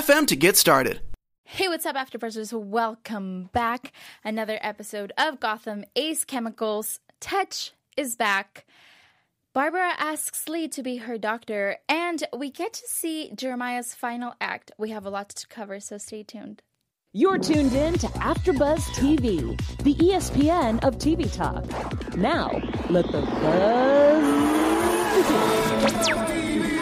to get started. Hey, what's up, AfterBuzzers? Welcome back. Another episode of Gotham Ace Chemicals. Tetch is back. Barbara asks Lee to be her doctor, and we get to see Jeremiah's final act. We have a lot to cover, so stay tuned. You're tuned in to AfterBuzz TV, the ESPN of TV talk. Now, let the buzz begin.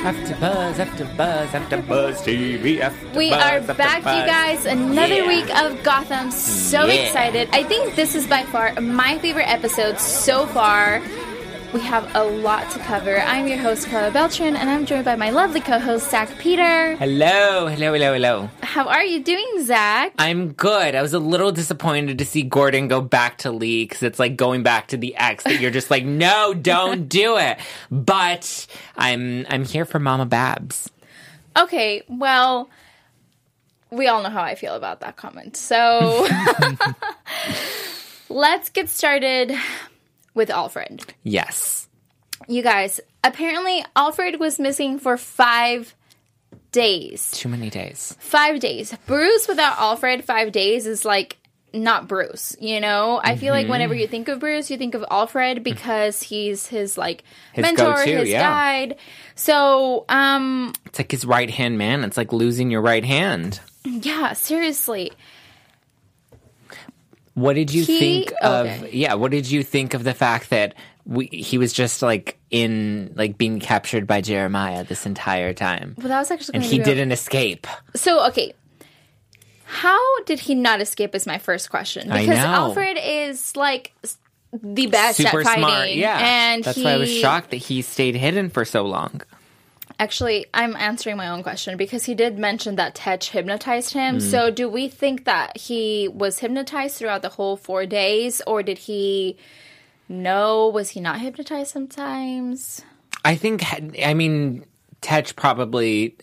After buzz, after buzz, after buzz TV. After We buzz, are after back, you guys. Another Yeah. week of Gotham. So Yeah. excited. I think this is by far my favorite episode so far. We have a lot to cover. I'm your host, Karla Beltran, and I'm joined by my lovely co host, Zack Peter. Hello, hello, hello, hello. How are you doing, Zack? I'm good. I was a little disappointed to see Gordon go back to Lee because it's like going back to the ex that you're just like, no, don't do it. But I'm I'm here for Mama Babs. Okay, well, we all know how I feel about that comment. So let's get started with Alfred. Yes. You guys, apparently Alfred was missing for five days. Too many days. Five days. Bruce without Alfred, five days is like not Bruce, you know? I feel like Mm-hmm. whenever you think of Bruce, you think of Alfred because he's his like His mentor, go-to, his yeah. guide. So, um, It's like his right hand man. It's like losing your right hand. yeah, seriously. What did you He- think of? okay. Yeah, what did you think of the fact that we, he was just like in like being captured by Jeremiah this entire time, Well, that was actually and he didn't escape? So, okay. How did he not escape is my first question. Because. Alfred is like the best Super at fighting. smart, yeah. And that's he, why I was shocked that he stayed hidden for so long. Actually, I'm answering my own question because he did mention that Tetch hypnotized him. Mm. So, do we think that he was hypnotized throughout the whole four days, or did he know? Was he not hypnotized sometimes? I think, I mean, Tetch probably.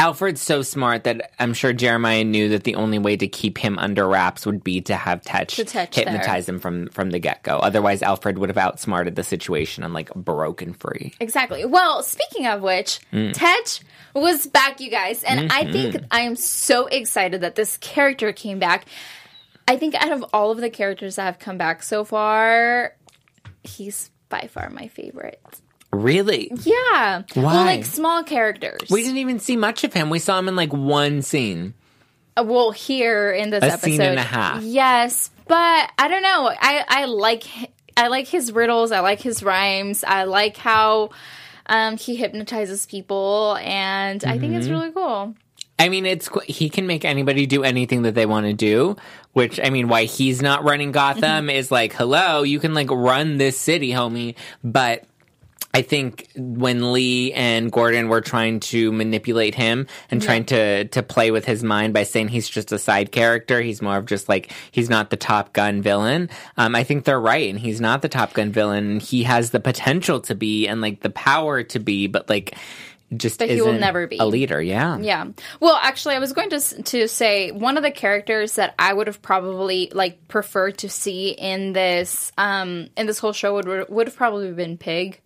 Alfred's so smart that I'm sure Jeremiah knew that the only way to keep him under wraps would be to have Tetch, To Tetch hypnotize him from from the get go. Otherwise, Alfred would have outsmarted the situation and like broken free. Exactly. Well, speaking of which, Mm. Tetch was back, you guys, and I think Mm-hmm. I am so excited that this character came back. I think out of all of the characters that have come back so far, he's by far my favorite. Really? Yeah. Why? Well, like small characters. We didn't even see much of him. We saw him in like one scene. Uh, well, here in this A episode, scene and a half. Yes, but I don't know. I I like I like his riddles. I like his rhymes. I like how um, he hypnotizes people, and I think it's Mm-hmm. really cool. I mean, it's he can make anybody do anything that they want to do. Which I mean, why he's not running Gotham is like, hello, you can like run this city, homie. But I think when Lee and Gordon were trying to manipulate him and trying to to play with his mind by saying he's just a side character, he's more of just like he's not the Top Gun villain. Um, I think they're right, and he's not the Top Gun villain. He has the potential to be and like the power to be, but like just But he will never be. a leader. Yeah, Yeah. Well, actually, I was going to to say one of the characters that I would have probably like preferred to see in this um in this whole show would would have probably been Pig,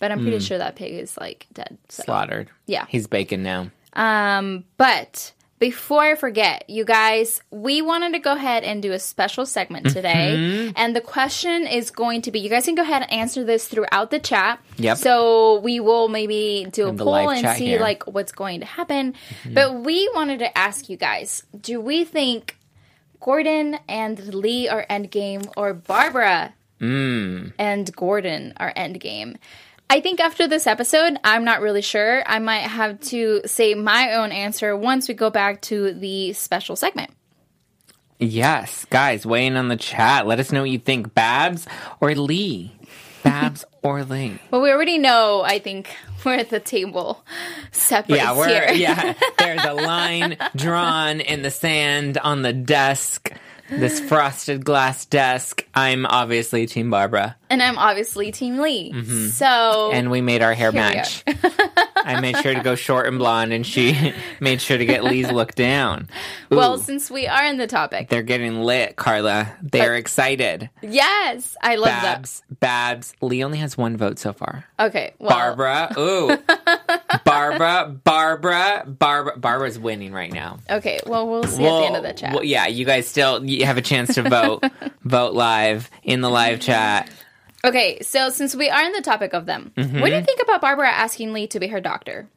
but I'm pretty sure that Pig is like dead. So. slaughtered. Yeah. he's bacon now. Um, but before I forget, you guys, we wanted to go ahead and do a special segment today. Mm-hmm. And the question is going to be you guys can go ahead and answer this throughout the chat. Yep. So we will maybe do a poll and see here. Mm-hmm. like what's going to happen. But we wanted to ask you guys, do we think Gordon and Lee are endgame or Barbara Mm. and Gordon are endgame? I think after this episode, I'm not really sure. I might have to say my own answer once we go back to the special segment. Yes, guys, weigh in on the chat. Let us know what you think, Babs or Lee. Babs or Lee. Well, we already know. I think we're at the table separates Yeah, we're here. yeah. There's a line drawn in the sand on the desk. This frosted glass desk. I'm obviously Team Barbara, and I'm obviously Team Lee. Mm-hmm. So and we made our hair match. I made sure to go short and blonde, and she made sure to get Lee's look down. Ooh, well, since we are in the topic, they're getting lit, Karla. They're excited. yes, I love that. Babs, Babs. Lee only has one vote so far. Okay, well, Barbara, ooh, Barbara, Barbara, Barbara. Barbara's winning right now. Okay, well, we'll see at the end of the chat. well, yeah, you guys still you have a chance to vote. vote live in the live chat. Okay, so since we are in the topic of them, Mm-hmm. what do you think about Barbara asking Lee to be her doctor?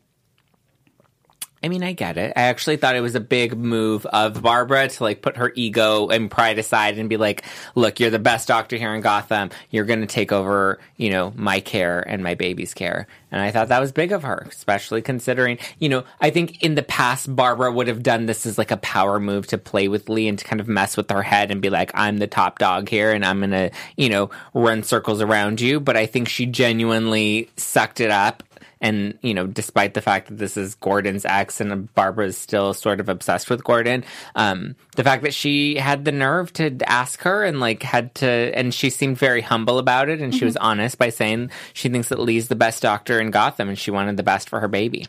I mean, I get it. I actually thought it was a big move of Barbara to like put her ego and pride aside and be like, "Look, you're the best doctor here in Gotham. You're going to take over, you know, my care and my baby's care." And I thought that was big of her, especially considering, you know, I think in the past Barbara would have done this as like a power move to play with Lee and to kind of mess with her head and be like, "I'm the top dog here and I'm going to, you know, run circles around you." But I think she genuinely sucked it up and you know despite the fact that this is gordon's ex and barbara's still sort of obsessed with gordon um the fact that she had the nerve to ask her and like had to and she seemed very humble about it. And she was honest by saying she thinks that lee's the best doctor in gotham and she wanted the best for her baby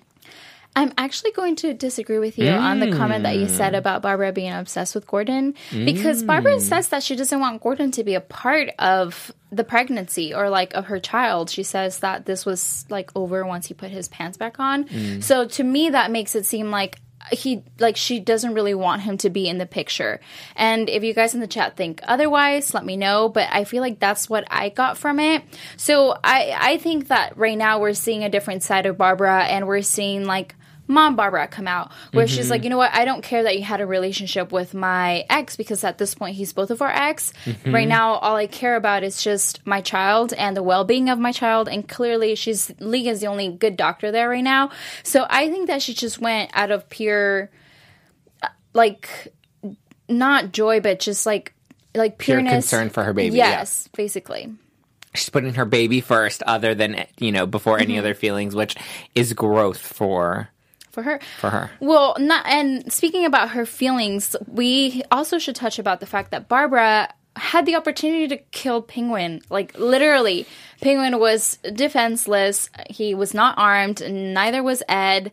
I'm actually going to disagree with you on the comment that you Mm. said about Barbara being obsessed with Gordon because Barbara says that she doesn't want Gordon to be a part of the pregnancy or like of her child. She says that this was like over once he put his pants back on. Mm. So to me that makes it seem like he like she doesn't really want him to be in the picture. And if you guys in the chat think otherwise, let me know, but I feel like that's what I got from it. So I I think that right now we're seeing a different side of Barbara and we're seeing like mom Barbara come out where she's like, mm-hmm. you know what, I don't care that you had a relationship with my ex because at this point he's both of our ex. Mm-hmm. Right now, all I care about is just my child and the well being of my child. And clearly, she's Lee is the only good doctor there right now. So I think that she just went out of pure, uh, like, not joy, but just like, like Pure concern for her baby, yeah. Yes, basically. she's putting her baby first other than you know before any mm-hmm. other feelings which is growth for For her. for her Well, not and speaking about her feelings, we also should touch about the fact that Barbara had the opportunity to kill Penguin. Like literally, Penguin was defenseless. He was not armed, neither was Ed,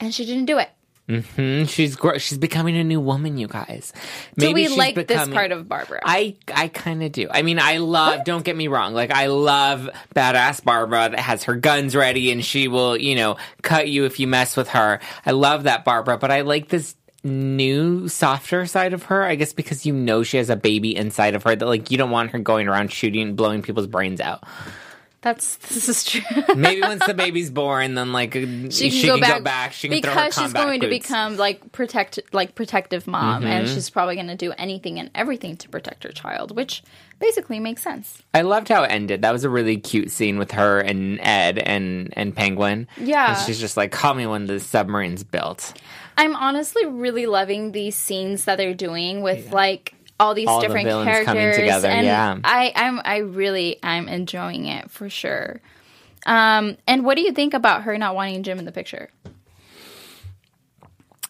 and she didn't do it. Mm, she's gr- she's becoming a new woman, you guys. Do we she's like this part of Barbara? I I kind of do. I mean, I love. Don't get me wrong. Like I love badass Barbara that has her guns ready and she will, you know, cut you if you mess with her. I love that Barbara, but I like this new softer side of her. I guess because you know she has a baby inside of her that like you don't want her going around shooting, blowing people's brains out. That's this is true. Maybe once the baby's born, then like she she can, can, go, back, go back. She can throw her because she's going to become like protect like protective mom, Mm-hmm. and she's probably going to do anything and everything to protect her child, which basically makes sense. I loved how it ended. That was a really cute scene with her and Ed and and Penguin. Yeah. and she's just like, "Call me when the submarine's built." I'm honestly really loving these scenes that they're doing with like all these All the different coming characters together, and yeah. I I'm I really I'm enjoying it for sure. Um and what do you think about her not wanting Jim in the picture?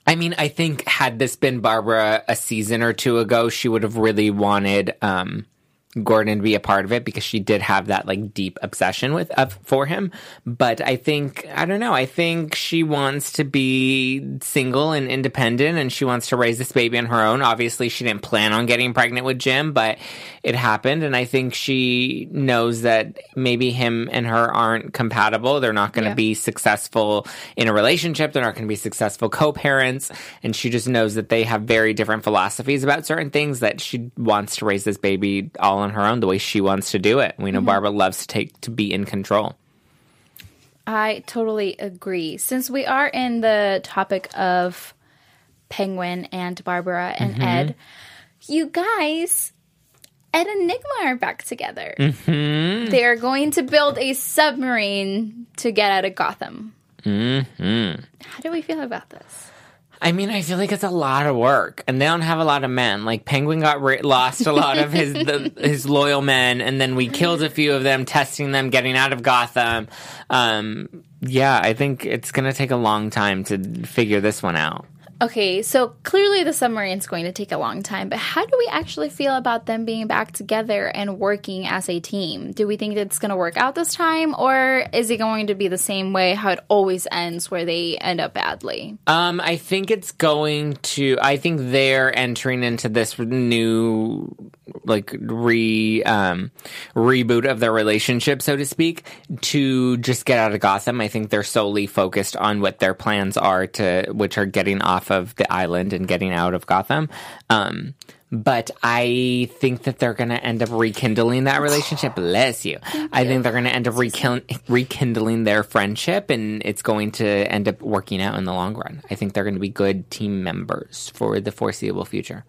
I mean, I think had this been Barbara a season or two ago, she would have really wanted um, Gordon to be a part of it because she did have that like deep obsession with of for him. But I think I don't know. I think she wants to be single and independent, and she wants to raise this baby on her own. Obviously, she didn't plan on getting pregnant with Jim, but it happened, and I think she knows that maybe him and her aren't compatible. They're not going to Yeah. be successful in a relationship. They're not going to be successful co-parents, and she just knows that they have very different philosophies about certain things. That she wants to raise this baby all on her own, the way she wants to do it. We know Barbara loves to take to be in control. I totally agree. Since we are in the topic of Penguin and Barbara and Mm-hmm. Ed, you guys, Ed and Enigma are back together. Mm-hmm. They are going to build a submarine to get out of Gotham. Mm-hmm. How do we feel about this? I mean, I feel like it's a lot of work, and they don't have a lot of men. Like Penguin got lost a lot of his the, his loyal men, and then we killed a few of them, testing them, getting out of Gotham. Um, yeah, I think it's gonna take a long time to figure this one out. Okay, so clearly the submarine's going to take a long time, but how do we actually feel about them being back together and working as a team? Do we think it's going to work out this time, or is it going to be the same way how it always ends, where they end up badly? Um, I think it's going to. I think they're entering into this new, like re um, reboot of their relationship, so to speak, to just get out of Gotham. I think they're solely focused on what their plans are to, which are getting off of the island and getting out of Gotham. Um, but I think that they're going to end up rekindling that relationship. Bless you. I think they're going to end up rekindling, rekindling their friendship, and it's going to end up working out in the long run. I think they're going to be good team members for the foreseeable future.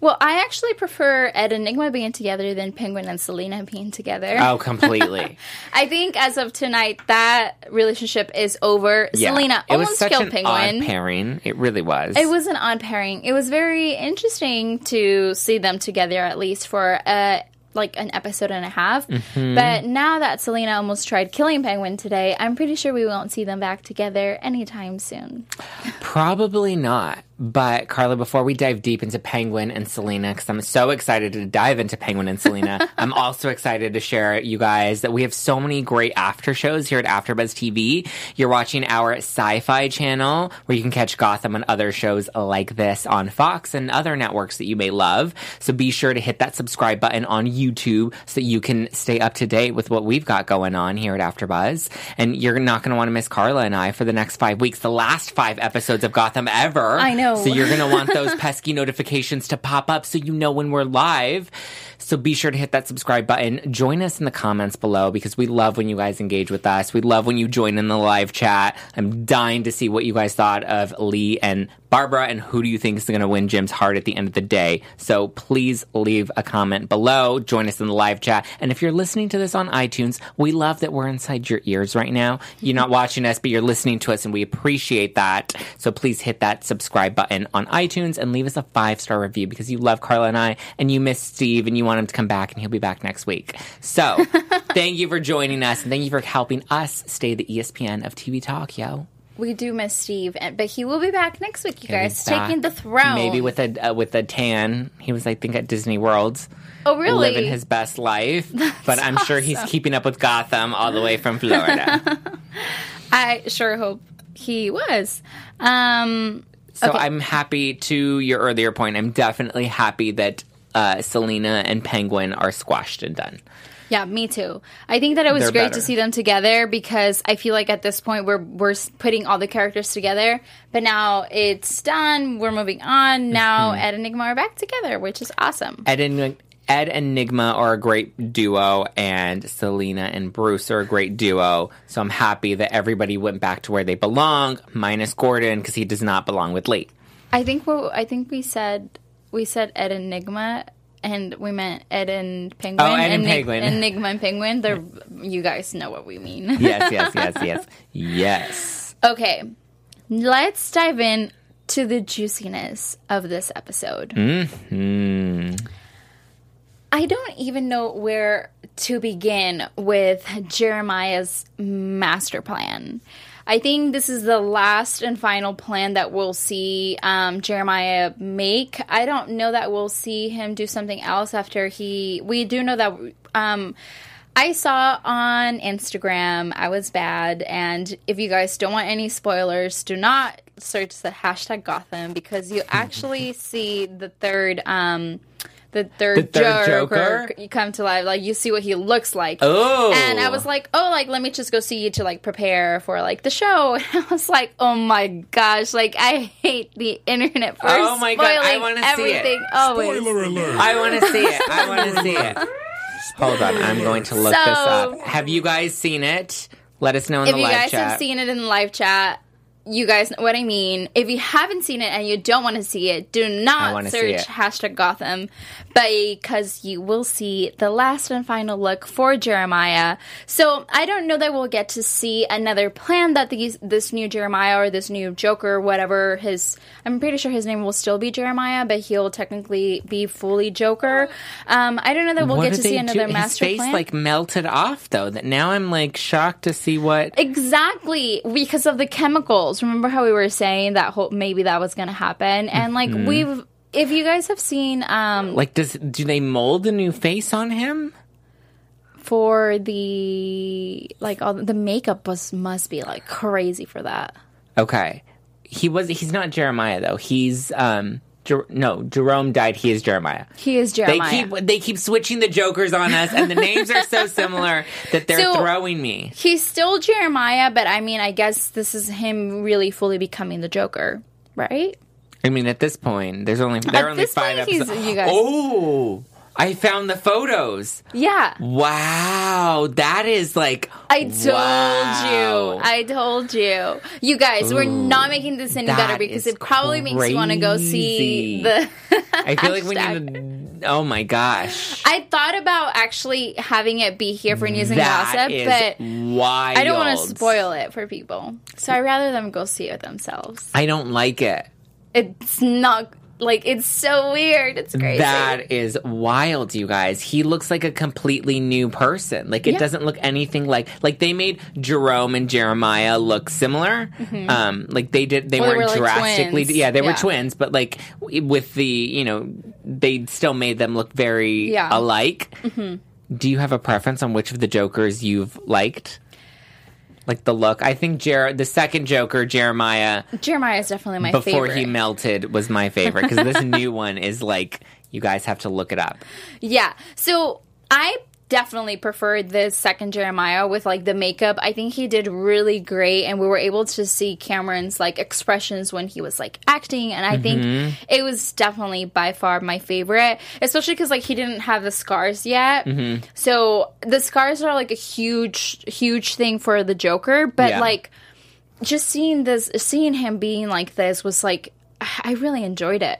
Well, I actually prefer Ed and Enigma being together than Penguin and Selina being together. Oh, completely. I think as of tonight, that relationship is over. Selina it was almost such killed an Penguin. odd pairing. It really was. It was an odd pairing. It was very interesting to see them together, at least for uh, like an episode and a half. Mm-hmm. But now that Selina almost tried killing Penguin today, I'm pretty sure we won't see them back together anytime soon. Probably not. But Karla, before we dive deep into Penguin and Selina, because I'm so excited to dive into Penguin and Selina, I'm also excited to share you guys that we have so many great after shows here at AfterBuzz TV. You're watching our Sci-Fi channel, where you can catch Gotham and other shows like this on Fox and other networks that you may love. So be sure to hit that subscribe button on YouTube so that you can stay up to date with what we've got going on here at AfterBuzz. And you're not going to want to miss Karla and I for the next five weeks, the last five episodes of Gotham ever. I know. So you're going to want those pesky notifications to pop up so you know when we're live. So be sure to hit that subscribe button. Join us in the comments below because we love when you guys engage with us. We love when you join in the live chat. I'm dying to see what you guys thought of Lee and Barbara and who do you think is going to win Jim's heart at the end of the day. So please leave a comment below. Join us in the live chat. And if you're listening to this on iTunes, we love that we're inside your ears right now. You're not watching us, but you're listening to us and we appreciate that. So please hit that subscribe button on iTunes and leave us a five star review because you love Karla and I and you miss Steve and you want him to come back and he'll be back next week. So thank you for joining us and thank you for helping us stay the ESPN of TV Talk, yo. We do miss Steve, but he will be back next week, you He'll guys, taking the throne. Maybe with a uh, with a tan. He was, I think, at Disney World, oh, really? living his best life. but I'm sure he's keeping up with Gotham all the way from Florida. I sure hope he was. Um, so Okay. I'm happy. To your earlier point, I'm definitely happy that uh, Selina and Penguin are squashed and done. Yeah, me too. I think that it was They're great better. to see them together because I feel like at this point we're we're putting all the characters together. But now it's done. We're moving on. Now Mm-hmm. Ed and Enigma are back together, which is awesome. Ed and Ed and Nygma are a great duo, and Selina and Bruce are a great duo. So I'm happy that everybody went back to where they belong, minus Gordon because he does not belong with Lee. I think we I think we said we said Ed and Nygma, And we meant Ed and Penguin. Oh, Ed and Nig- Penguin. Enigma and Penguin. They're, you guys know what we mean. Yes, yes, yes, yes, yes. Okay, let's dive in to the juiciness of this episode. Hmm. I don't even know where to begin with Jeremiah's master plan. I think this is the last and final plan that we'll see um, Jeremiah make. I don't know that we'll see him do something else after he. We do know that. Um, I saw on Instagram I was bad, and if you guys don't want any spoilers, do not search the hashtag Gotham because you actually see the third, um, the third, The third Joker, Joker? you come to life. Like you see what he looks like. Oh. and I was like, oh, like let me just go see you to like prepare for like the show. And I was like, oh my gosh, like I hate the internet for Oh my God, I spoiling wanna see it. Always. Spoiler alert. I want to see it. I want to see it. Hold on, I'm going to look this up. Have you guys seen it? Let us know in the live chat. if you guys chat. have seen it in the live chat, you guys know what I mean. If you haven't seen it and you don't want to see it, do not search hashtag Gotham, because you will see the last and final look for Jeremiah. So I don't know that we'll get to see another plan that these this new Jeremiah or this new Joker, whatever his. I'm pretty sure his name will still be Jeremiah, but he'll technically be fully Joker. Um, I don't know that we'll What get to see another do? master His face plan. like melted off though. That now I'm like shocked to see what. Exactly, because of the chemicals. Remember how we were saying that whole, maybe that was going to happen, and like Mm-hmm. we've, if you guys have seen, um, Like, does do they mold a new face on him? for the like all the makeup was must be like crazy for that. Okay, he was. He's not Jeremiah though. He's um. Jer- no, Jerome died. He is Jeremiah. He is Jeremiah. They keep they keep switching the jokers on us, and the names are so similar that they're So- throwing me. He's still Jeremiah, but I mean, I guess this is him really fully becoming the Joker, right? I mean, at this point, there's only there are only this five point, episodes. you guys- Oh, I found the photos. Yeah. Wow, that is like I told wow. you. I told you. You guys, we're not making this any better because it probably makes you want to go see the. I feel like we hashtag. need to. Oh my gosh, I thought about actually having it be here for news and that gossip, is but wild. I don't want to spoil it for people. So I'd rather them go see it themselves. I don't like it. It's not like it's so weird. It's crazy. That is wild, you guys. He looks like a completely new person. Like it Yeah. doesn't look anything like like they made Jerome and Jeremiah look similar. Um, like they did. They Well, Mm-hmm. they weren't like, drastically. twins. Yeah, they were twins, but like with the you know they still made them look very Yeah. Mm-hmm. alike. Do you have a preference on which of the Jokers you've liked? Like the look, I think Jer- the second Joker, Jeremiah, Jeremiah is definitely my favorite before favorite. he melted, was my favorite because this new one is like you guys have to look it up. Yeah. So I definitely preferred the second Jeremiah with like the makeup. I think he did really great and we were able to see Cameron's like expressions when he was like acting and I think mm-hmm. it was definitely by far my favorite, especially cuz like he didn't have the scars yet. Mm-hmm. So the scars are like a huge huge thing for the Joker, but Yeah. like just seeing this seeing him being like this was like I really enjoyed it.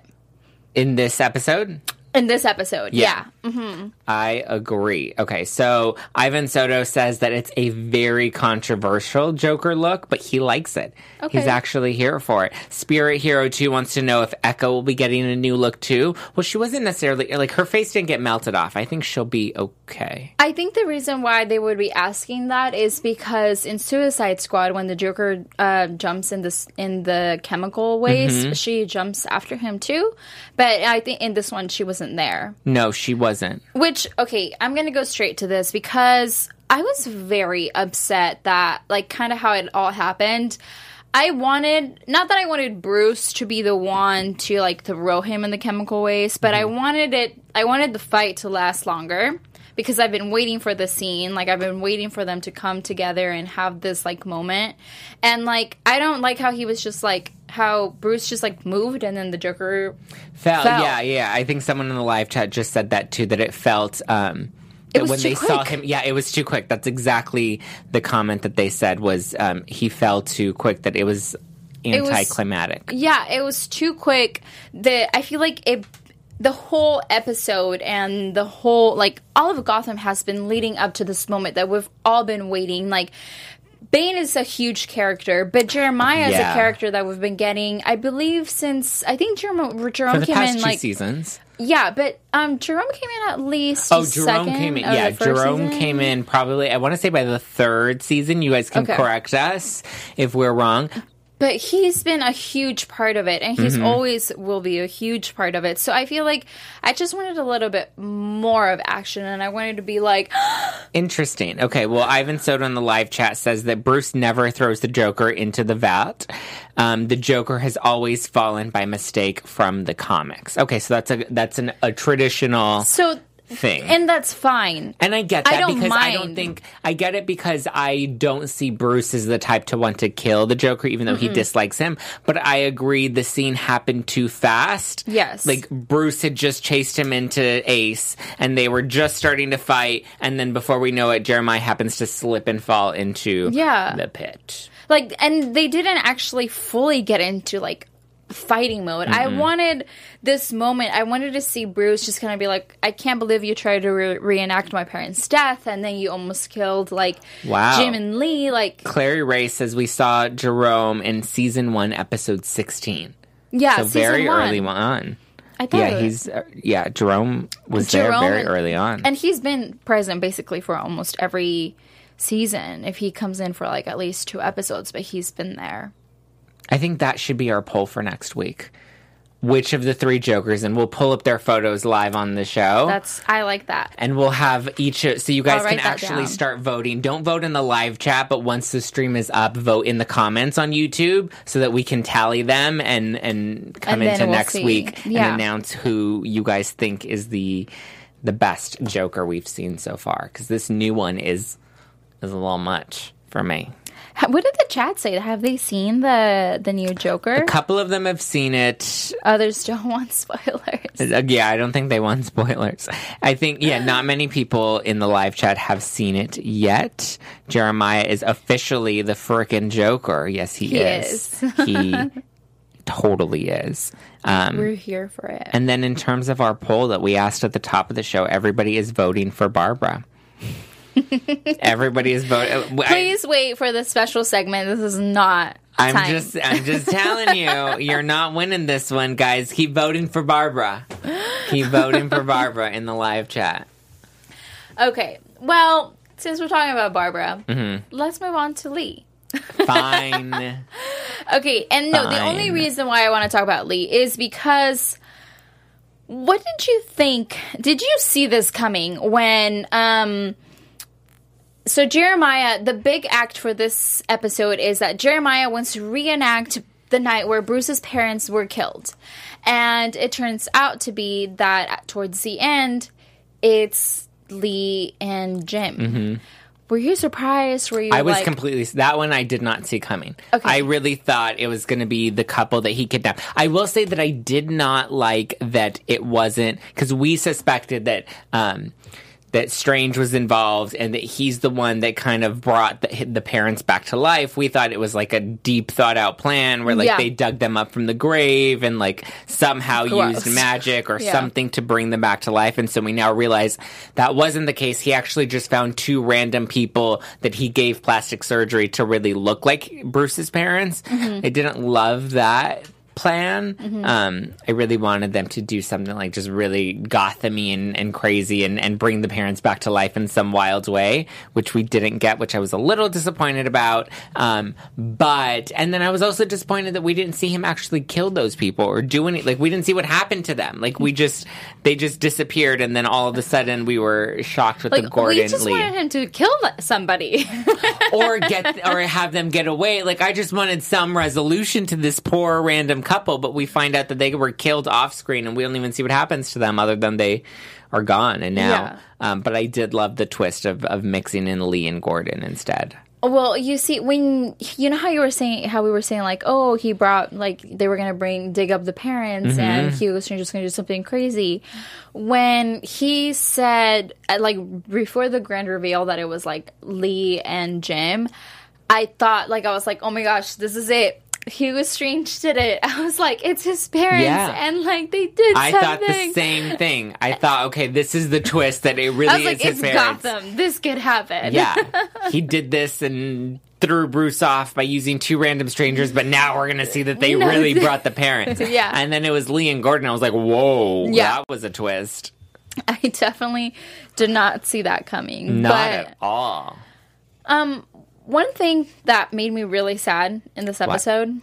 In this episode, In this episode. Yeah. yeah. I agree. Okay, so Ivan Soto says that it's a very controversial Joker look, but he likes it. He's actually here for it. Spirit Hero 2 wants to know if Ecco will be getting a new look too. Well, she wasn't necessarily, like, her face didn't get melted off. I think she'll be okay. I think the reason why they would be asking that is because in Suicide Squad, when the Joker uh, jumps in this in the chemical waste, Mm-hmm. she jumps after him too. But I think in this one, she wasn't there. No, she wasn't. Which okay, I'm gonna go straight to this because I was very upset that like kind of how it all happened. I wanted not that I wanted Bruce to be the one to like throw him in the chemical waste, but I mm-hmm. wanted it I wanted the fight to last longer because I've been waiting for the scene. Like I've been waiting for them to come together and have this like moment. And like I don't like how he was just like how Bruce just like moved and then the Joker Felt, Felt. yeah, yeah. I think someone in the live chat just said that too. That it felt um, that was when too they saw quick. him. Yeah, it was too quick. That's exactly the comment that they said was um, he fell too quick. That it was was- anticlimactic. yeah, it was too quick. That I feel like it the whole episode and the whole like all of Gotham has been leading up to this moment that we've all been waiting like Bane is a huge character, but Jeremiah is a character that we've been getting, I believe, since I think Jerome, Jerome came in like seasons. yeah, but um, Jerome came in at least Oh, Jerome came in. Yeah, Jerome season. came in probably. I want to say by the third season. You guys can Okay. correct us if we're wrong. But he's been a huge part of it and he's Mm-hmm. always will be a huge part of it so i feel like i just wanted a little bit more of action and i wanted to be like Interesting. Okay, well, Ivan Soto in the live chat says that Bruce never throws the Joker into the vat. Um, the Joker has always fallen by mistake from the comics. Okay, so that's a that's an, a traditional so thing. and that's fine And I get I that don't because I don't think I get it because I don't see Bruce as the type to want to kill the Joker, even though he mm-hmm. dislikes him. But I agree the scene happened too fast. Yes. like Bruce had just chased him into Ace, and they were just starting to fight, and then before we know it, Jeremiah happens to slip and fall into Yeah. the pit. like and they didn't actually fully get into like fighting mode. I wanted this moment. I wanted to see Bruce just kind of be like, "I can't believe you tried to re- reenact my parents' death, and then you almost killed like Wow. Jim and Lee." Like, Clary Ray says we saw Jerome in season one, episode 16. yeah, so very one. early on. I thought Yeah, he's uh, yeah. Jerome was Jerome there very and- early on. and he's been present basically for almost every season. If he comes in for like at least two episodes, but he's been there. I think that should be our poll for next week. Which of the three Jokers, and we'll pull up their photos live on the show. That's I like that. and we'll have each so you guys I'll write can that actually down. start voting don't vote in the live chat but once the stream is up vote in the comments on youtube so that we can tally them and and come And then into we'll next see. week Yeah. and announce who you guys think is the the best joker we've seen so far because this new one is is a little much for me What did the chat say? Have they seen the the new Joker? a couple of them have seen it Others don't want spoilers. Uh, Yeah, I don't think they want spoilers. I think, yeah, not many people in the live chat have seen it yet. Jeremiah is officially the frickin' Joker. Yes, he, He is. he totally is. Um, We're here for it. and then in terms of our poll that we asked at the top of the show, everybody is voting for Barbara. everybody is voting. Please wait for the special segment. This is not. I'm time. just I'm just telling you, you're not winning this one, guys. Keep voting for Barbara. Keep voting for Barbara in the live chat. okay. Well, since we're talking about Barbara, Mm-hmm. let's move on to Lee. Fine. Okay, and no, the only reason why I want to talk about Lee is because what did you think? Did you see this coming when um so Jeremiah, the big act for this episode is that Jeremiah wants to reenact the night where Bruce's parents were killed. And it turns out to be that towards the end it's Lee and Jim. Were you surprised? Were you Mm-hmm. I was like, completely that one I did not see coming. Okay. I really thought it was going to be the couple that he kidnapped. I will say that I did not like that it wasn't because we suspected that um, that Strange was involved and that he's the one that kind of brought the, the parents back to life. We thought it was like a deep thought out plan where like Yeah. they dug them up from the grave and like somehow Gross. used magic or Yeah. something to bring them back to life. And so we now realize that wasn't the case. He actually just found two random people that he gave plastic surgery to really look like Bruce's parents. Mm-hmm. I didn't love that plan. Um, I really wanted them to do something like just really Gothamy and, and crazy and, and bring the parents back to life in some wild way, which we didn't get, which I was a little disappointed about. Um, but, and then I was also disappointed that we didn't see him actually kill those people or do any, like, we didn't see what happened to them. Like, we just, they just disappeared and then all of a sudden we were shocked with the like Gordon we just Lee wanted him to kill somebody. or get or have them get away. Like I just wanted some resolution to this poor random couple, but we find out that they were killed off screen, and we don't even see what happens to them other than they are gone. And now, Yeah. um, but I did love the twist of of mixing in Lee and Gordon instead. Well, you see, when you know how you were saying how we were saying like, oh, he brought like they were gonna bring dig up the parents, and Hugo Strange was gonna do something crazy. When he said uh, like before the grand reveal that it was like Lee and Jim, I thought like I was like, oh my gosh, this is it. Hugo Strange did it. I was like, it's his parents, Yeah. and like they did. Something. I something. thought the same thing. I thought, okay, this is the twist that it really I was is like, his it's parents. Gotham. This could happen. Yeah, he did this and threw Bruce off by using two random strangers, but now we're gonna see that they No, really brought the parents. Yeah. and then it was Lee and Gordon. I was like, whoa, Yeah. that was a twist. I definitely did not see that coming. Not but, at all. Um, one thing that made me really sad in this episode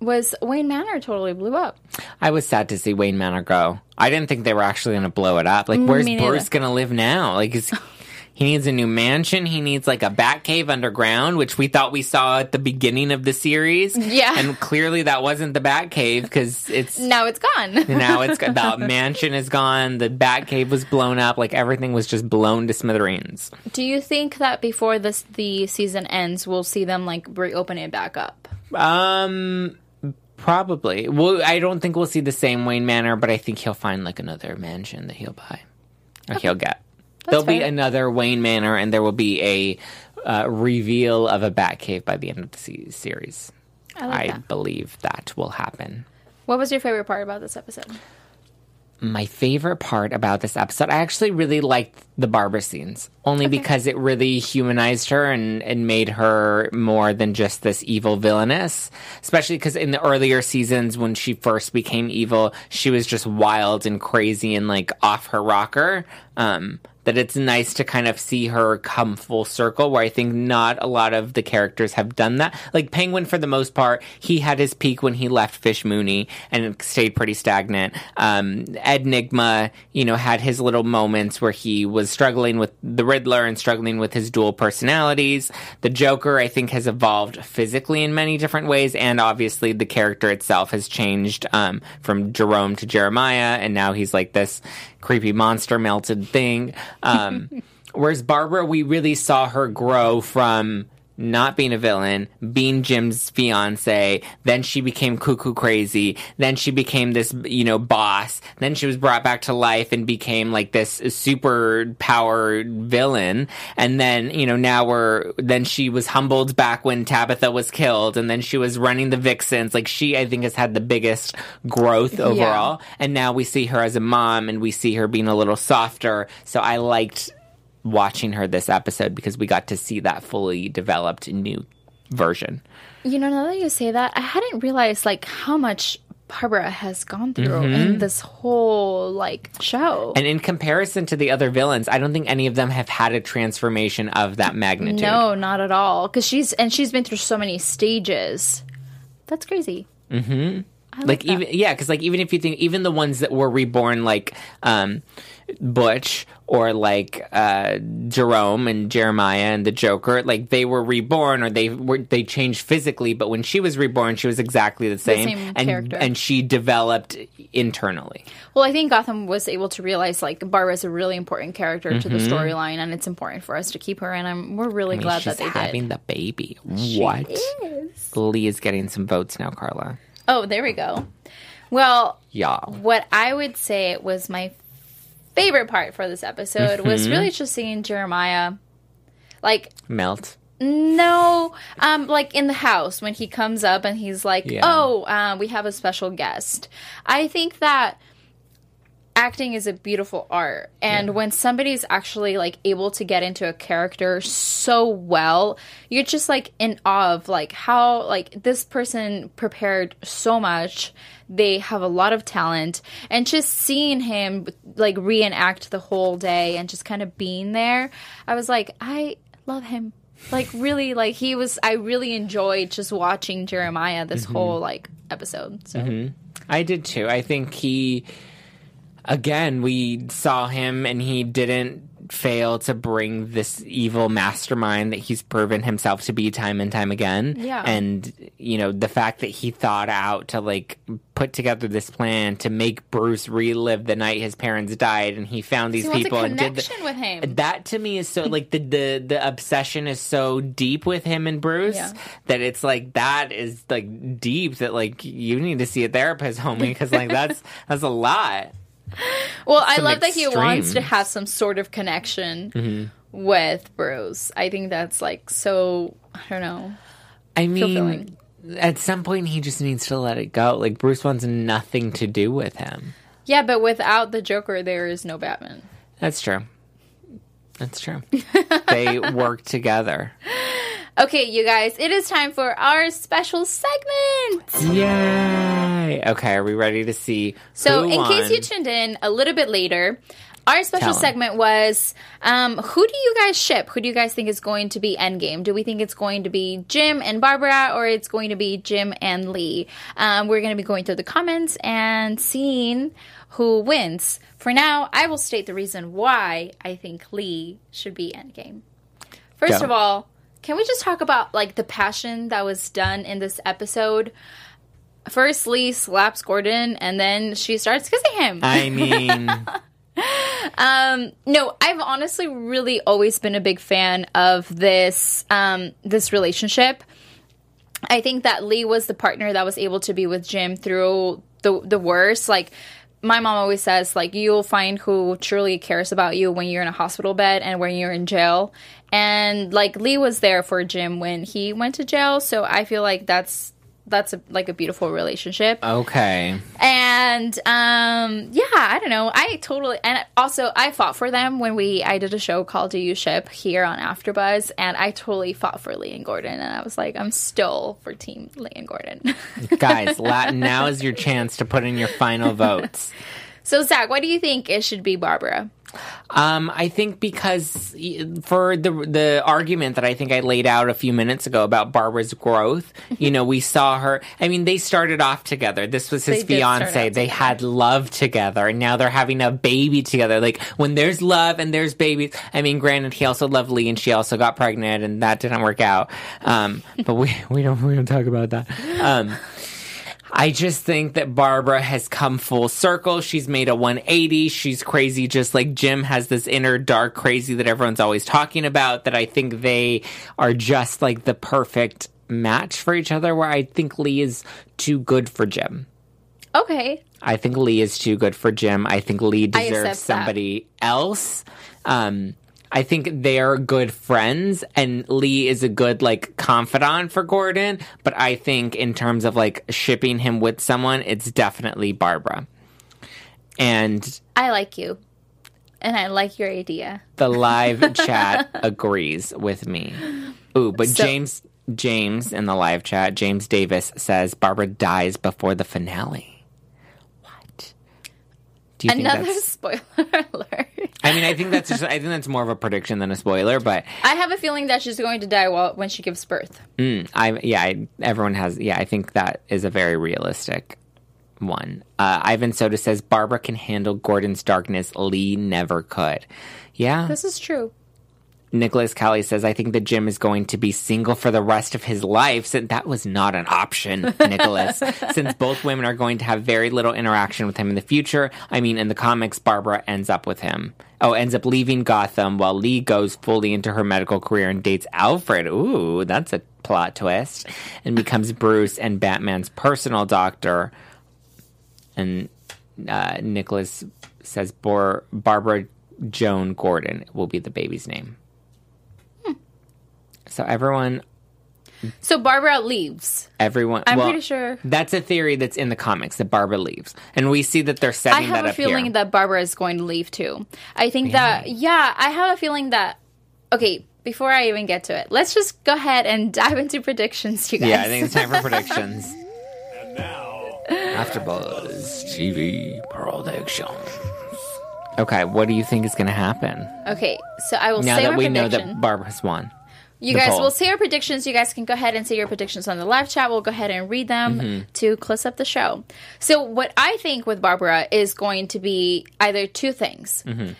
was Wayne Manor totally blew up. I was sad to see Wayne Manor go. I didn't think they were actually going to blow it up. Like, mm, where's me. Bruce going to live now? Like, is, he needs a new mansion. He needs like a bat cave underground, which we thought we saw at the beginning of the series. Yeah. and clearly that wasn't the bat cave because it's Now it's gone. now it's the mansion is gone. The bat cave was blown up. Like everything was just blown to smithereens. Do you think that before this the season ends, we'll see them like reopen it back up? Um. Probably. Well, I don't think we'll see the same Wayne Manor, but I think he'll find like another mansion that he'll buy or he'll get. There'll be another Wayne Manor, and there will be a uh, reveal of a Batcave by the end of the se- series. I like that. believe that will happen. What was your favorite part about this episode? My favorite part about this episode, I actually really liked the Barbara scenes, only because it really humanized her and, and made her more than just this evil villainess. Especially because in the earlier seasons, when she first became evil, she was just wild and crazy and like off her rocker. Um, that it's nice to kind of see her come full circle where I think not a lot of the characters have done that. Like Penguin for the most part, he had his peak when he left Fish Mooney and stayed pretty stagnant. Um, Enigma, you know, had his little moments where he was struggling with the Riddler and struggling with his dual personalities. The Joker, I think, has evolved physically in many different ways, and obviously the character itself has changed um, from Jerome to Jeremiah, and now he's like this creepy monster melted thing. Um, whereas Barbara, we really saw her grow from not being a villain, being Jim's fiance, then she became cuckoo crazy, then she became this, you know, boss, then she was brought back to life and became like this super powered villain, and then, you know, now we're, then she was humbled back when Tabitha was killed, and then she was running the Vixens, like she, I think, has had the biggest growth overall, and now we see her as a mom, and we see her being a little softer, so I liked watching her this episode because we got to see that fully developed new version. You know, now that you say that, I hadn't realized like how much Barbara has gone through in this whole like show. And in comparison to the other villains, I don't think any of them have had a transformation of that magnitude. no, not at all. Because she's and she's been through so many stages. That's crazy. Mm-hmm. I like that. even yeah, because like even if you think even the ones that were reborn like um Butch or like uh Jerome and Jeremiah and the Joker, like they were reborn or they were they changed physically, but when she was reborn, she was exactly the same, same and character. and she developed internally. Well, I think Gotham was able to realize like Barbara's a really important character to the storyline, and it's important for us to keep her. And I'm we're really I mean, glad that they having did. the baby. what? Lee is getting some votes now, Karla. Oh, there we go. Well, Y'all. what I would say was my favorite part for this episode Mm-hmm. was really just seeing Jeremiah, like Melt. No, um, like in the house when he comes up and he's like, Yeah. "Oh, uh, we have a special guest." I think that acting is a beautiful art, and when somebody's actually like able to get into a character so well, you're just like in awe of like how like this person prepared so much. They have a lot of talent, and just seeing him like reenact the whole day and just kind of being there, I was like, I love him. Like really like he was i really enjoyed just watching jeremiah this mm-hmm. whole like episode so. Mm-hmm. I did too. I think he, again, we saw him and he didn't fail to bring this evil mastermind that he's proven himself to be time and time again. Yeah. And, you know, the fact that he thought out to like put together this plan to make Bruce relive the night his parents died and he found these he people and did the, with him that to me is so like the the the obsession is so deep with him and Bruce Yeah. that it's like that is like deep that like you need to see a therapist, homie, because like that's that's a lot. well i love that he wants to have some sort of connection mm-hmm. with bruce i think that's like so i don't know I mean, Fulfilling. at some point he just needs to let it go. Like Bruce wants nothing to do with him. yeah but without the joker there is no batman That's true. That's true. they work together. Okay you guys it is time for our special segment Yay! Okay, are we ready to see? So, in case you tuned in a little bit later, our special Tell segment was um, who do you guys ship? Who do you guys think is going to be Endgame? Do we think it's going to be Jim and Barbara or it's going to be Jim and Lee? Um, we're going to be going through the comments and seeing who wins. For now, I will state the reason why I think Lee should be Endgame. First Go. of all, can we just talk about like the passion that was done in this episode? First, Lee slaps Gordon, and then she starts kissing him. I mean, um, no, I've honestly really always been a big fan of this um, this relationship. I think that Lee was the partner that was able to be with Jim through the the worst. Like my mom always says like you'll find who truly cares about you when you're in a hospital bed and when you're in jail. And like Lee was there for Jim when he went to jail, so I feel like that's that's a, like a beautiful relationship. Okay. And um, yeah, I don't know. I totally and also I fought for them when we I did a show called Do You Ship here on AfterBuzz, and I totally fought for Lee and Gordon, and I was like, I'm still for Team Lee and Gordon. Guys, la- now is your chance to put in your final votes. so Zack, what do you think it should be, Barbara? Um, I think because for the the argument that I think I laid out a few minutes ago about Barbara's growth, you know, we saw her. I mean, they started off together. This was his They fiance. They had love together, and now they're having a baby together. Like when there's love and there's babies. I mean, granted, he also loved Lee, and she also got pregnant, and that didn't work out. Um, but we we don't we don't talk about that. Um, I just think that Barbara has come full circle. She's made a 180. She's crazy, just like Jim has this inner dark crazy that everyone's always talking about. That I think they are just like the perfect match for each other. Where I think Lee is too good for Jim. Okay, I think Lee is too good for Jim. I think Lee deserves somebody else. Um, I think they're good friends, and Lee is a good like confidant for Gordon. But I think in terms of like shipping him with someone, it's definitely Barbara. And I like you, and I like your idea. the live chat agrees with me. Ooh, but So- James James in the live chat, James Davis says Barbara dies before the finale. Do you think Another that's spoiler alert. I mean, I think that's just, I think that's more of a prediction than a spoiler, but I have a feeling that she's going to die while when she gives birth. mm, I yeah, I, everyone has yeah. I think that is a very realistic one. Uh, Ivan Soto says Barbara can handle Gordon's darkness. Lee never could. Yeah, This is true. Nicholas Kelly says I think the Jim is going to be single for the rest of his life. Since that was not an option, Nicholas. since both women are going to have very little interaction with him in the future. I mean, in the comics, Barbara ends up with him. Oh, ends up leaving Gotham while Lee goes fully into her medical career and dates Alfred. Ooh, that's a plot twist. And becomes Bruce and Batman's personal doctor. And uh, Nicholas says Bor- Barbara Joan Gordon will be the baby's name. So everyone, So Barbara leaves. everyone. I'm well, pretty sure. that's a theory that's in the comics that Barbara leaves, and we see that they're setting. I have that a up feeling here. that Barbara is going to leave too. I think that yeah, I have a feeling that okay, before I even get to it, let's just go ahead and dive into predictions, you guys. yeah, I think it's time for predictions. And now, After Buzz TV predictions. Okay, what do you think is going to happen okay, so I will now say that my we know that Barbara has won? You guys will say your predictions. You guys can go ahead and say your predictions on the live chat. We'll go ahead and read them Mm-hmm. to close up the show. So what I think with Barbara is going to be either two things. Mm-hmm.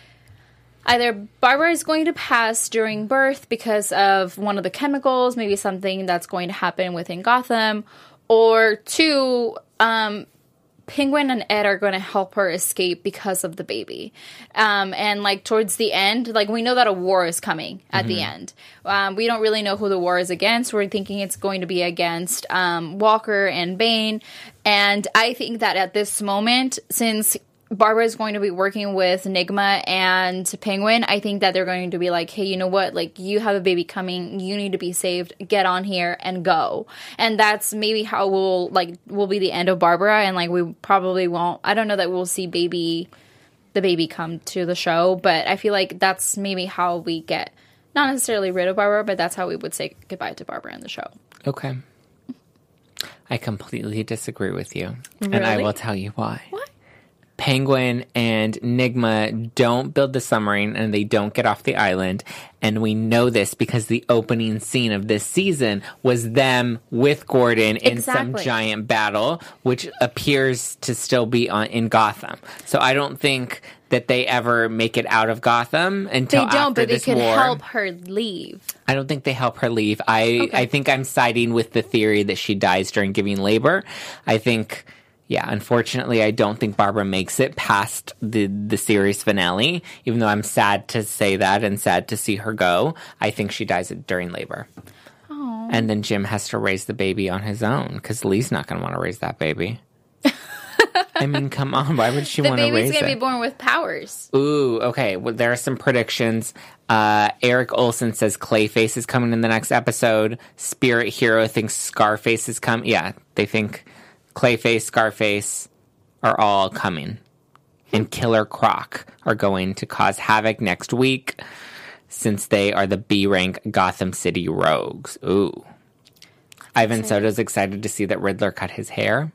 Either Barbara is going to pass during birth because of one of the chemicals, maybe something that's going to happen within Gotham, or two, um, Penguin and Ed are going to help her escape because of the baby. Um, and like towards the end, like we know that a war is coming at the end. Um, we don't really know who the war is against. We're thinking it's going to be against um, Walker and Bane. And I think that at this moment, since Barbara is going to be working with Nygma and Penguin. I think that they're going to be like, hey, you know what? Like, you have a baby coming. You need to be saved. Get on here and go. And that's maybe how we'll, like, will be the end of Barbara. And, like, we probably won't, I don't know that we'll see baby, the baby come to the show, but I feel like that's maybe how we get, not necessarily rid of Barbara, but that's how we would say goodbye to Barbara in the show. Okay. I completely disagree with you. And I will tell you why. What? Penguin and Nygma don't build the submarine and they don't get off the island. And we know this because the opening scene of this season was them with Gordon in some giant battle, which appears to still be on in Gotham. So I don't think that they ever make it out of Gotham until They don't, but they could war. help her leave. I don't think they help her leave. I I think I'm siding with the theory that she dies during giving labor. I think yeah, unfortunately I don't think Barbara makes it past the the series finale, even though I'm sad to say that and sad to see her go. I think she dies during labor. And then Jim has to raise the baby on his own cuz Lee's not going to want to raise that baby. I mean, come on. Why would she want to raise The baby's raise gonna be born with powers. Ooh, okay. Well, there are some predictions. Uh, Eric Olson says Clayface is coming in the next episode. Spirit Hero thinks Scarface is coming. Yeah, they think Clayface, Scarface are all coming. And Killer Croc are going to cause havoc next week since they are the B rank Gotham City rogues. Ooh. Ivan Soto's excited to see that Riddler cut his hair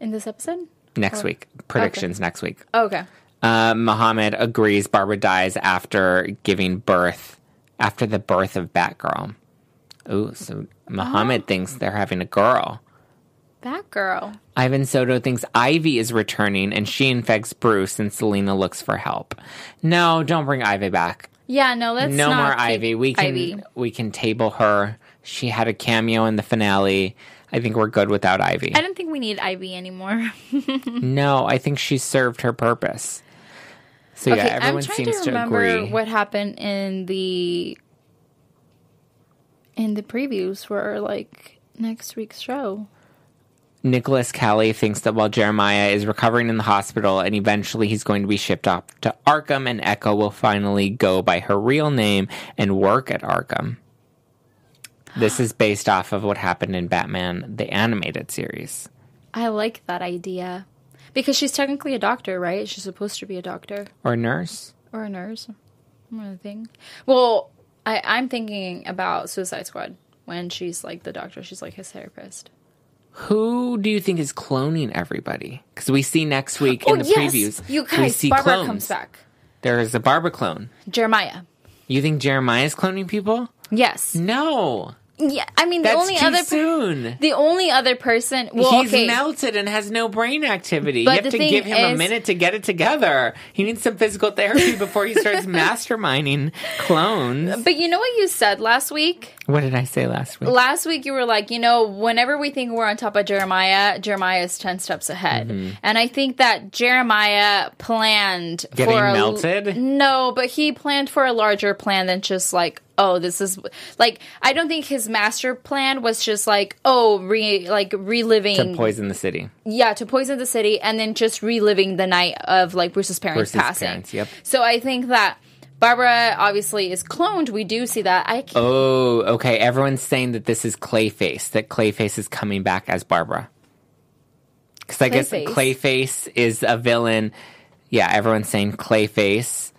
In this episode? next week. Predictions next week. Oh, okay. Uh, Muhammad agrees Barbara dies after giving birth, after the birth of Batgirl. Ooh, so Muhammad thinks they're having a girl. Batgirl. Ivan Soto thinks Ivy is returning and she infects Bruce and Selina looks for help. No, don't bring Ivy back. Yeah, no, let's no more Ivy. We can Ivy. we can table her. She had a cameo in the finale. I think we're good without Ivy. I don't think we need Ivy anymore. no, I think she served her purpose. So yeah, okay, everyone I'm trying seems to to, remember agree. what happened in the in the previews for like next week's show. Nicholas Callie thinks that while Jeremiah is recovering in the hospital and eventually he's going to be shipped off to Arkham and Ecco will finally go by her real name and work at Arkham. This is based off of what happened in Batman the animated series. I like that idea because she's technically a doctor, right? She's supposed to be a doctor Or a nurse. or a nurse. One of the thing. Well, I, I'm thinking about Suicide Squad when she's like the doctor. She's like his therapist. Who do you think is cloning everybody? Because we see next week Oh in the yes, previews. you we guys. see Barbara clones. comes back. There is a Barbara clone. Jeremiah. You think Jeremiah is cloning people? Yes. No. Yeah. I mean, the That's only too other soon. the only other person. Well, He's okay. melted and has no brain activity. But you have to give him a minute to get it together. He needs some physical therapy before he starts masterminding clones. But you know what you said last week? What did I say last week? Last week you were like, you know, whenever we think we're on top of Jeremiah, Jeremiah is 10 steps ahead. And I think that Jeremiah planned Mm-hmm. Getting for a, melted? No, but he planned for a larger plan than just like, oh, this is like I don't think his master plan was just like, oh, re like reliving to poison the city. yeah, to poison the city and then just reliving the night of like Bruce's parents Bruce's passing. parents, yep. So I think that Barbara obviously is cloned. We do see that. I can't, Oh, okay. Everyone's saying that this is Clayface, that Clayface is coming back as Barbara. Because I guess Clayface. Clayface is a villain. Yeah, everyone's saying Clayface.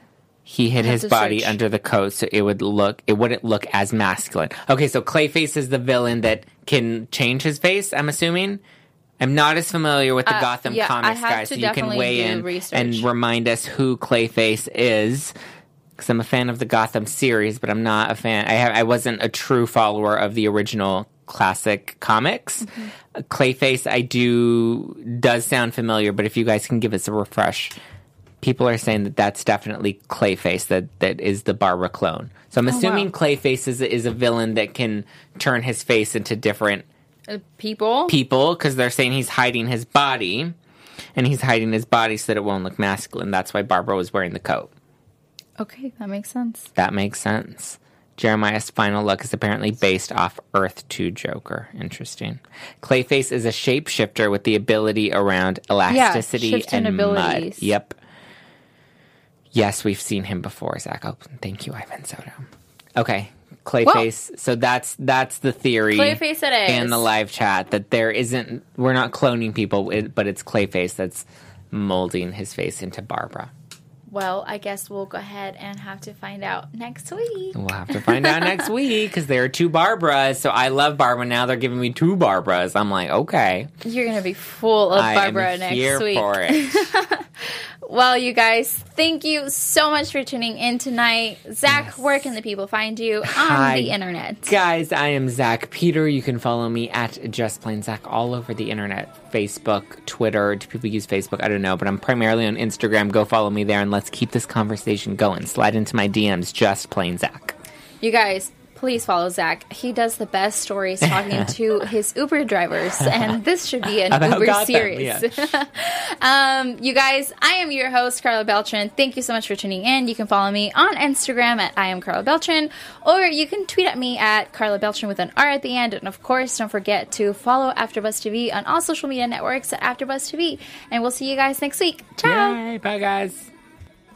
He hid his body search. under the coat so it would look it wouldn't look as masculine. Okay, so Clayface is the villain that can change his face, I'm assuming. I'm not as familiar with the Uh, Gotham yeah, comics, guys, so you can weigh in research. and remind us who Clayface is. Because I'm a fan of the Gotham series, but I'm not a fan. I have, I wasn't a true follower of the original classic comics. Mm-hmm. Clayface, I do does sound familiar, but if you guys can give us a refresh, people are saying that that's definitely Clayface that that is the Barbara clone. So I'm assuming wow. Clayface is is a villain that can turn his face into different uh, people. people because they're saying he's hiding his body, and he's hiding his body so that it won't look masculine. That's why Barbara was wearing the coat. Okay, that makes sense. That makes sense. Jeremiah's final look is apparently based off Earth 2 Joker. Interesting. Clayface is a shapeshifter with the ability around elasticity shifting and mud. abilities. Yep. Yes, we've seen him before, Zack. Oh, thank you, Ivan Soto. Okay. Clayface. So that's that's the theory. Clayface it is. And the live chat that there isn't we're not cloning people, but it's Clayface that's molding his face into Barbara. Well, I guess we'll go ahead and have to find out next week. We'll have to find out next week because there are two Barbaras. So I love Barbara. Now they're giving me two Barbaras. I'm like, okay, You're gonna be full of I Barbara next week. for it. Well, you guys, thank you so much for tuning in tonight. Zack, where can the people find you on Hi. the internet? Guys, I am Zack Peter. You can follow me at Just Plain Zack all over the internet Facebook, Twitter. Do people use Facebook? I don't know, but I'm primarily on Instagram. Go follow me there and let's keep this conversation going. Slide into my DMs, Just Plain Zack. You guys, please follow Zack. He does the best stories talking to his Uber drivers, and this should be an Uber Gotham, series. yeah. um, you guys, I am your host, Karla Beltran. Thank you so much for tuning in. You can follow me on Instagram at I am Karla Beltran, or you can tweet at me at Karla Beltran with an R at the end. And of course, don't forget to follow AfterBuzz TV on all social media networks at AfterBuzz TV. And we'll see you guys next week. Ciao. Yay, bye guys.